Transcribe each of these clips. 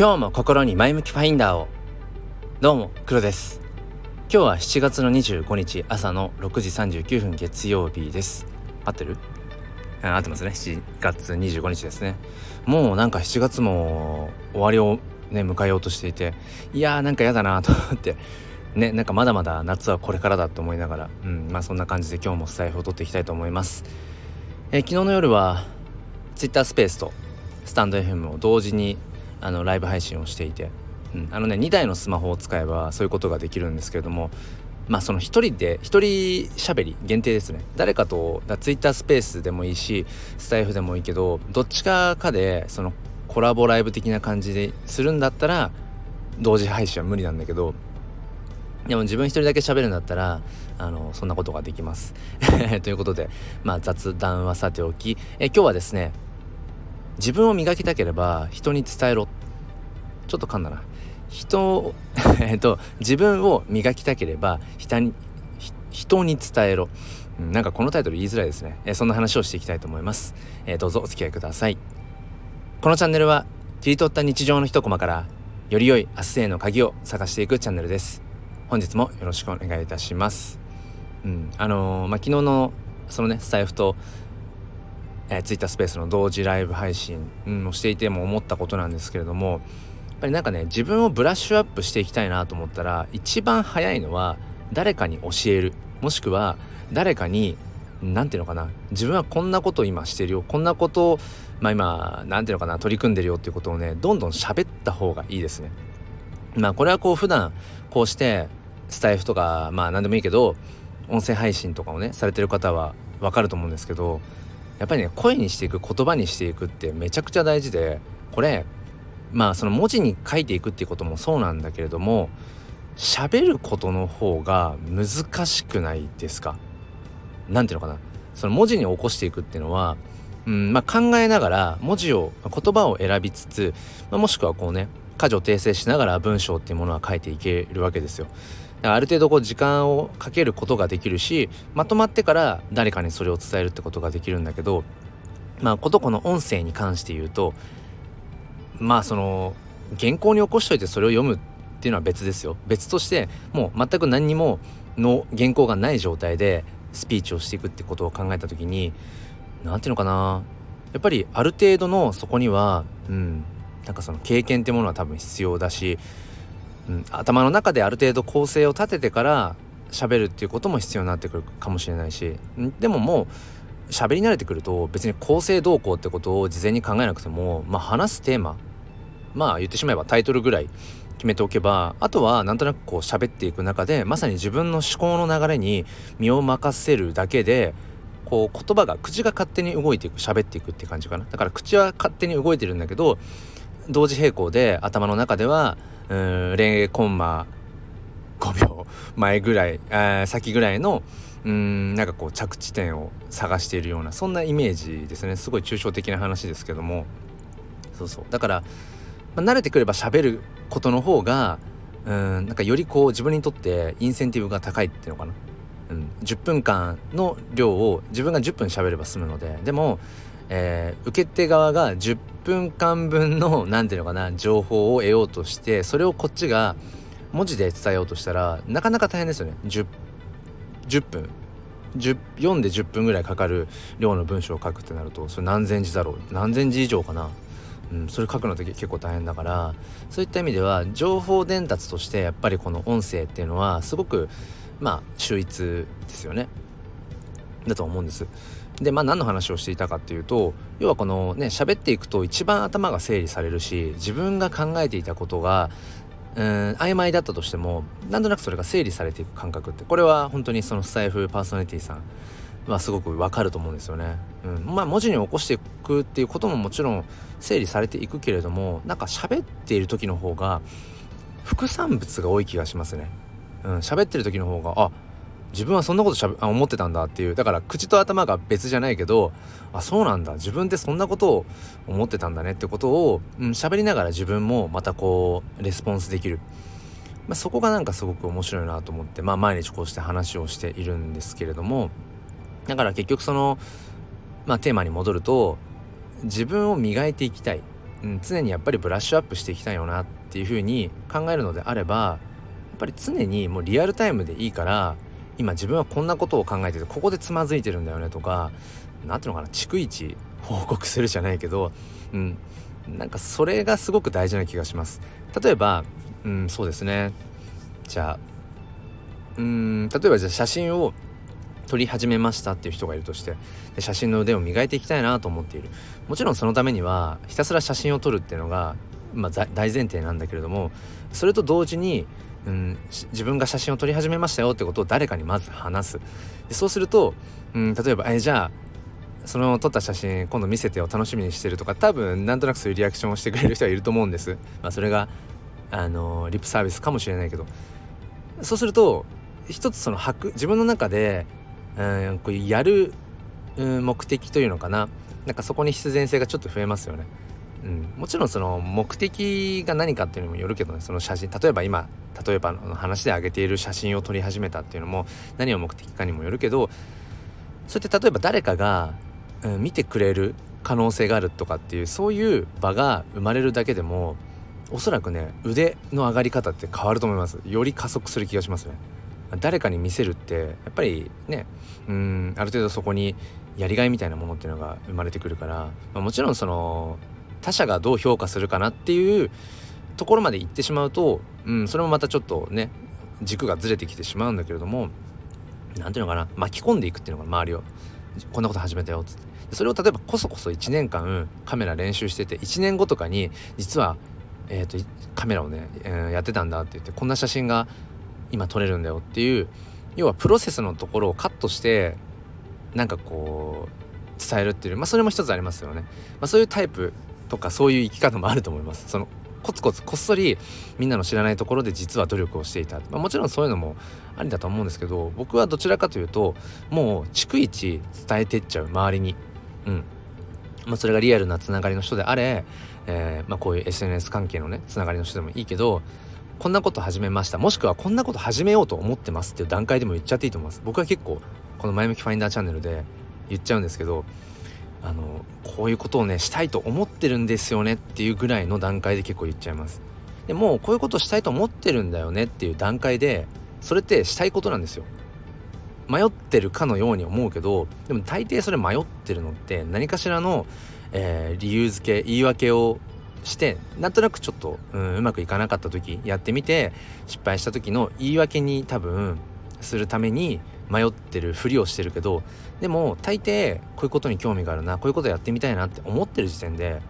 今日も心に前向きファインダーを。どうも黒です。今日は7月の25日朝の6時39分月曜日です。合ってる？合ってますね。7月25日ですね。もうなんか7月も終わりをね迎えようとしていていやーなんか嫌だなと思ってねなんかまだまだ夏はこれからだと思いながらうんまあそんな感じで今日もスタイフを取っていきたいと思います。えー、昨日の夜は Twitter スペースとスタンド FM を同時にあのライブ配信をしていて、うん、あのね2台のスマホを使えばそういうことができるんですけれどもまあその1人で1人喋り限定ですね。誰かとだ Twitter スペースでもいいしスタイフでもいいけどどっちかかでそのコラボライブ的な感じでするんだったら同時配信は無理なんだけどでも自分一人だけ喋るんだったらあのそんなことができます。ということでまあ雑談はさておき。え今日はですね自分を磨きたければ人に伝えろ。ちょっと噛んだな。人を えっと自分を磨きたければ人に人に伝えろ、うん、なんかこのタイトル言いづらいですね、えそんな話をしていきたいと思います、えー、どうぞお付き合いください。このチャンネルは切り取った日常の一コマからより良い明日への鍵を探していくチャンネルです。本日もよろしくお願いいたします。うんあのー、まあ、昨日のそのねスタイフとえー、ツイッタースペースの同時ライブ配信、をしていても思ったことなんですけれどもやっぱりなんかね自分をブラッシュアップしていきたいなと思ったら一番早いのは誰かに教える。もしくは誰かに何て言うのかな自分はこんなことを今してるよ。こんなことをまあ今何て言うのかな取り組んでるよ。っていうことをねどんどん喋った方がいいですね。まあこれはこう普段こうしてスタイフとかまあ何でもいいけど音声配信とかをねされてる方はわかると思うんですけどやっぱりね声にしていく言葉にしていくってめちゃくちゃ大事でこれまあその文字に書いていくっていうこともそうなんだけれども喋ることの方が難しくないですか？何ていうのかな？その文字に起こしていくっていうのは、うんまあ、考えながら文字を言葉を選びつつ、まあ、もしくはこうね箇条訂正しながら文章っていうものは書いていけるわけですよ。ある程度こう時間をかけることができるしまとまってから誰かにそれを伝えるってことができるんだけどまあことこの音声に関して言うとまあその原稿に起こしといてそれを読むっていうのは別ですよ。別としてもう全く何にもの原稿がない状態でスピーチをしていくってことを考えた時に何ていうのかな。やっぱりある程度のそこにはうんなんかその経験ってものは多分必要だしうん、頭の中である程度構成を立ててから喋るっていうことも必要になってくるかもしれないし。でももう喋り慣れてくると別に構成どうこうってことを事前に考えなくても、まあ、話すテーマまあ言ってしまえばタイトルぐらい決めておけばあとはなんとなくこう喋っていく中でまさに自分の思考の流れに身を任せるだけでこう言葉が口が勝手に動いていく喋っていくって感じかな。だから口は勝手に動いてるんだけど同時並行で頭の中ではうん0コンマ5秒前ぐらい、え、先ぐらいのうんなんかこう着地点を探しているようなそんなイメージですね。すごい抽象的な話ですけども。そうそう。だから、まあ、慣れてくれば喋ることの方がうんなんかよりこう自分にとってインセンティブが高いっていうのかな、うん、10分間の量を自分が10分喋れば済むので。でもえー、受け手側が10分間分の何ていうのかな情報を得ようとしてそれをこっちが文字で伝えようとしたらなかなか大変ですよね。10, 10分。10読んで10分ぐらいかかる量の文章を書くってなるとそれ何千字だろう？何千字以上かな、うん、それ書くのって結構大変だからそういった意味では情報伝達としてやっぱりこの音声っていうのはすごくまあ秀逸ですよね。だと思うんです。でまあ何の話をしていたかっていうと要はこのね喋っていくと一番頭が整理されるし自分が考えていたことがうん曖昧だったとしてもなんとなくそれが整理されていく感覚ってこれは本当にそのスタイフパーソナリティさんはすごくわかると思うんですよね。うん、まあ文字に起こしていくっていうことももちろん整理されていくけれどもなんか喋っている時の方が副産物が多い気がしますね。うん、喋ってる時の方があ自分はそんなことしゃあ思ってたんだっていうだから口と頭が別じゃないけどあそうなんだ。自分ってそんなことを思ってたんだねってことを喋、うん、りながら自分もまたこうレスポンスできる、まあ、そこがなんかすごく面白いなと思って、まあ、毎日こうして話をしているんですけれどもだから結局その、まあ、テーマに戻ると自分を磨いていきたい。うん、常にやっぱりブラッシュアップしていきたいよなっていうふうに考えるのであればやっぱり常にもうリアルタイムでいいから今自分はこんなことを考えててここでつまずいてるんだよねとか何ていうのかな逐一報告するじゃないけど、うん、なんかそれがすごく大事な気がします。例えば、うん、そうですねじゃあうん例えばじゃあ写真を撮り始めましたっていう人がいるとしてで写真の腕を磨いていきたいなと思っているもちろんそのためにはひたすら写真を撮るっていうのが、まあ、大前提なんだけれどもそれと同時に、うん、自分が写真を撮り始めましたよってことを誰かにまず話すでそうすると、うん、例えば「えじゃあその撮った写真今度見せてを楽しみにしてるとか多分なんとなくそういうリアクションをしてくれる人はいると思うんです。まあ、それがあのリップサービスかもしれないけどそうすると一つその自分の中でうんこうやる目的というのかななんかそこに必然性がちょっと増えますよね。うん、もちろんその目的が何かっていうのもよるけどねその写真例えば今例えばの話で上げている写真を撮り始めたっていうのも何を目的かにもよるけどそうやって例えば誰かが、うん、見てくれる可能性があるとかっていうそういう場が生まれるだけでもおそらくね腕の上がり方って変わると思いますより加速する気がしますね。誰かに見せるってやっぱりねうんある程度そこにやりがいみたいなものっていうのが生まれてくるから、まあ、もちろんその他者がどう評価するかなっていうところまで行ってしまうと、うん、それもまたちょっとね軸がずれてきてしまうんだけれども何ていうのかな巻き込んでいくっていうのが周りを。こんなこと始めたよっつって。それを例えばこそこそ1年間カメラ練習してて1年後とかに実は、えーと、カメラをね、えー、やってたんだって言ってこんな写真が今撮れるんだよっていう要はプロセスのところをカットしてなんかこう伝えるっていうまあそれも一つありますよね、まあ、そういうタイプとかそういう生き方もあると思います。そのコツコツこっそりみんなの知らないところで実は努力をしていた、まあ、もちろんそういうのもありだと思うんですけど僕はどちらかというともう逐一伝えてっちゃう周りに。うん。まあ、それがリアルなつながりの人であれ、えーまあ、こういう SNS 関係のねつながりの人でもいいけどこんなこと始めました。もしくはこんなこと始めようと思ってますっていう段階でも言っちゃっていいと思います。僕は結構この前向きファインダーチャンネルで言っちゃうんですけどあのこういうことをねしたいと思ってるんですよねっていうぐらいの段階で結構言っちゃいます。でもこういうことしたいと思ってるんだよねっていう段階でそれってしたいことなんですよ。迷ってるかのように思うけどでも大抵それ迷ってるのって何かしらの、えー、理由付け言い訳をしてなんとなくちょっと、うん、うまくいかなかった時やってみて失敗した時の言い訳に多分するために迷ってるふりをしてるけどでも大抵こういうことに興味があるなこういうことやってみたいなって思ってる時点で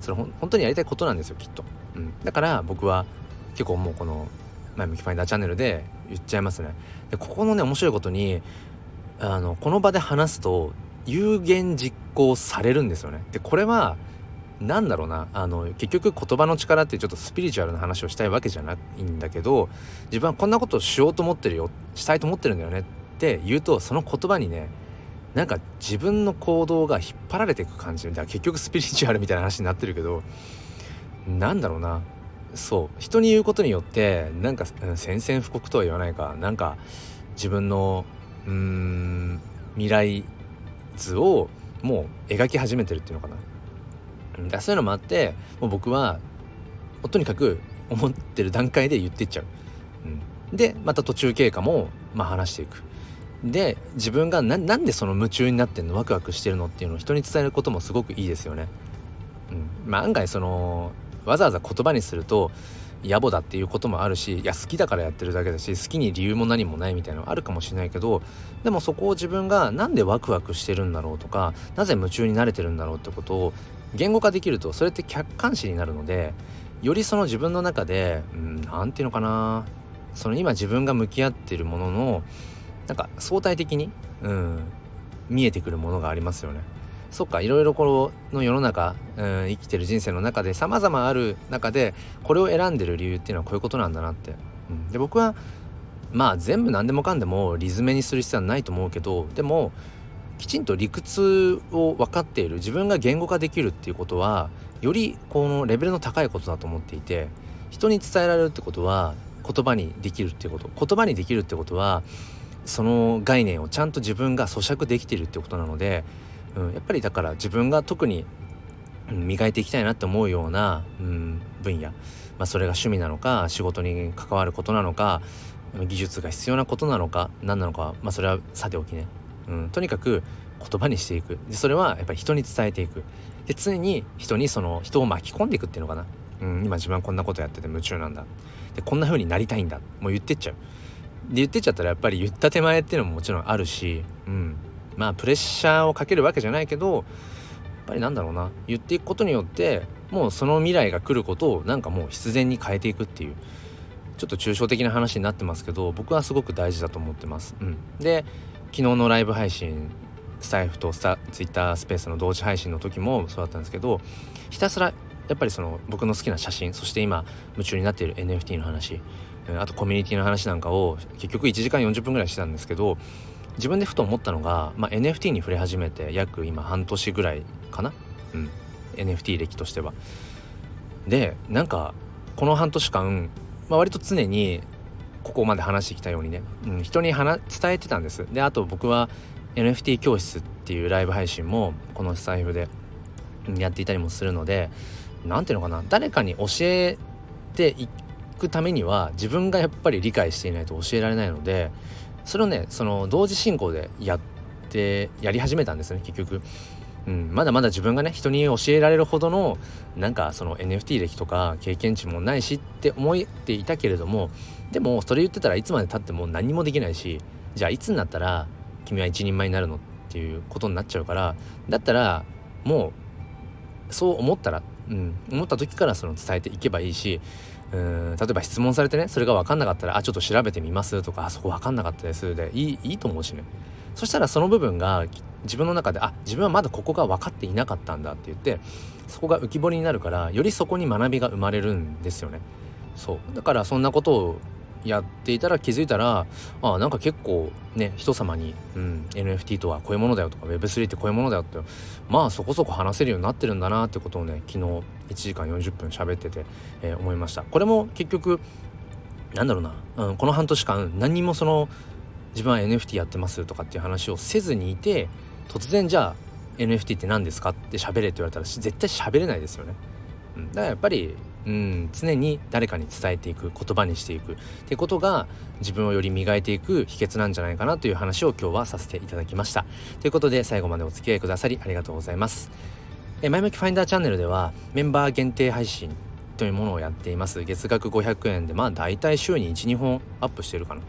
それほ本当にやりたいことなんですよきっと、うん、だから僕は結構もうこの「前向きファインダーチャンネル」で言っちゃいますね。でここのね面白いことにあのこの場で話すと有言実行されるんですよね。でこれは何だろうなあの結局言葉の力ってちょっとスピリチュアルな話をしたいわけじゃないんだけど自分はこんなことをしようと思ってるよしたいと思ってるんだよねって言うとその言葉にねなんか自分の行動が引っ張られていく感じだから結局スピリチュアルみたいな話になってるけどなんだろうな。そう。人に言うことによってなんか宣戦布告とは言わないか。なんか自分のうーん未来図をもう描き始めてるっていうのかな。だそういうのもあってもう僕はとにかく思ってる段階で言っていっちゃう、うん、でまた途中経過もまあ話していく。で自分がなんでその夢中になってんのワクワクしてるのっていうのを人に伝えることもすごくいいですよね、うん。まあ、案外そのわざわざ言葉にすると野暮だっていうこともあるしいや好きだからやってるだけだし好きに理由も何もないみたいなのあるかもしれないけどでもそこを自分が何でワクワクしてるんだろうとかなぜ夢中になれてるんだろうってことを言語化できるとそれって客観視になるのでよりその自分の中で何、うん、て言うのかなその今自分が向き合っているもののなんか相対的に、うん、見えてくるものがありますよね。そっかいろいろこの世の中、うん、生きてる人生の中で様々ある中でこれを選んでる理由っていうのはこういうことなんだなって。うん、で僕はまあ全部何でもかんでも理詰めにする必要はないと思うけどでもきちんと理屈を分かっている自分が言語化できるっていうことはよりこのレベルの高いことだと思っていて人に伝えられるってことは言葉にできるってこと言葉にできるってことはその概念をちゃんと自分が咀嚼できてるってことなので、うん、やっぱりだから自分が特に磨いていきたいなって思うような、うん、分野、まあ、それが趣味なのか仕事に関わることなのか技術が必要なことなのか何なのか、まあ、それはさておきね、うん、とにかく言葉にしていく。でそれはやっぱり人に伝えていく。で常に人にその人を巻き込んでいくっていうのかな、うん、今自分はこんなことやってて夢中なんだ。でこんな風になりたいんだ。もう言ってっちゃう。言ってっちゃったらやっぱり言った手前っていうのももちろんあるし、うん、まあプレッシャーをかけるわけじゃないけどやっぱりなんだろうな。言っていくことによってもうその未来が来ることをなんかもう必然に変えていくっていうちょっと抽象的な話になってますけど僕はすごく大事だと思ってます。うん、で昨日のライブ配信スタイフとスタツイッタースペースの同時配信の時もそうだったんですけどひたすらやっぱりその僕の好きな写真そして今夢中になっている NFT の話あとコミュニティの話なんかを結局1時間40分ぐらいしてたんですけど自分でふと思ったのが、まあ、NFT に触れ始めて約今半年ぐらいかな、うん、NFT 歴としては。でなんかこの半年間、まあ、割と常にここまで話してきたようにね、うん、人に話伝えてたんです。であと僕は NFT 教室っていうライブ配信もこのスタイフでやっていたりもするので何ていうのかな誰かに教えていくためには自分がやっぱり理解していないと教えられないのでそれをねその同時進行でやってやり始めたんですね結局。うん、まだまだ自分がね人に教えられるほどのなんかその NFT 歴とか経験値もないしって思っていたけれどもでもそれ言ってたらいつまでたっても何もできないしじゃあいつになったら君は一人前になるのっていうことになっちゃうからだったらもうそう思ったら、うん、思った時からその伝えていけばいいしうん。例えば質問されてねそれが分かんなかったら「あちょっと調べてみます」とか「あそこ分かんなかったです」でいいいいと思うしね。そしたらその部分が自分の中であ自分はまだここが分かっていなかったんだって言ってそこが浮き彫りになるからよりそこに学びが生まれるんですよね。そう。だからそんなことをやっていたら気づいたらあなんか結構ね人様に、うん、NFT とはこういうものだよとか Web3 ってこういうものだよってまあそこそこ話せるようになってるんだなってことをね昨日1時間40分喋ってて、えー、思いました。これも結局なんだろうな、うん、この半年間何にもその自分は NFT やってますとかっていう話をせずにいて突然じゃあ NFT って何ですかって喋れって言われたら絶対喋れないですよね、うん、だからやっぱりうん、常に誰かに伝えていく言葉にしていくってことが自分をより磨いていく秘訣なんじゃないかなという話を今日はさせていただきました。ということで最後までお付き合いくださりありがとうございます。え前向きファインダーチャンネルではメンバー限定配信というものをやっています。月額500円でまあ大体週に12本アップしてるかな、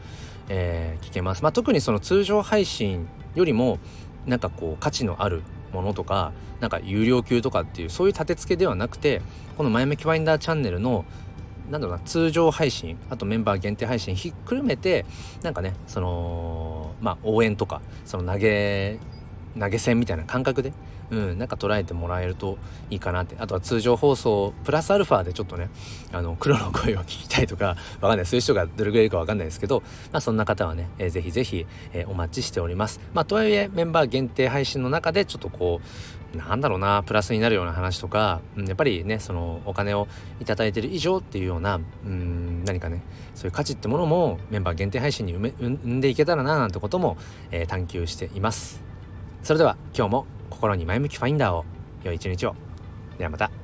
えー、聞けます。まあ特にその通常配信よりもなんかこう価値のあるものとかなんか有料級とかっていうそういう立て付けではなくてこの「前向きファインダーチャンネルの」なんだろうな通常配信あとメンバー限定配信ひっくるめてなんかねそのまあ応援とかその投げ投げ銭みたいな感覚でうん、なんか捉えてもらえるといいかなって。あとは通常放送プラスアルファでちょっとねあの黒の声を聞きたいとかわかんない。そういう人がどれぐらいいるかわかんないですけど、まあ、そんな方はね、えー、ぜひぜひ、えー、お待ちしております。まあとはいえメンバー限定配信の中でちょっとこうなんだろうなプラスになるような話とか、うん、やっぱりねそのお金を頂いてる以上っていうようなうん何かねそういう価値ってものもメンバー限定配信に生んでいけたらななんてことも、えー、探求しています。それでは今日も心に前向きファインダーを。良い一日を。ではまた。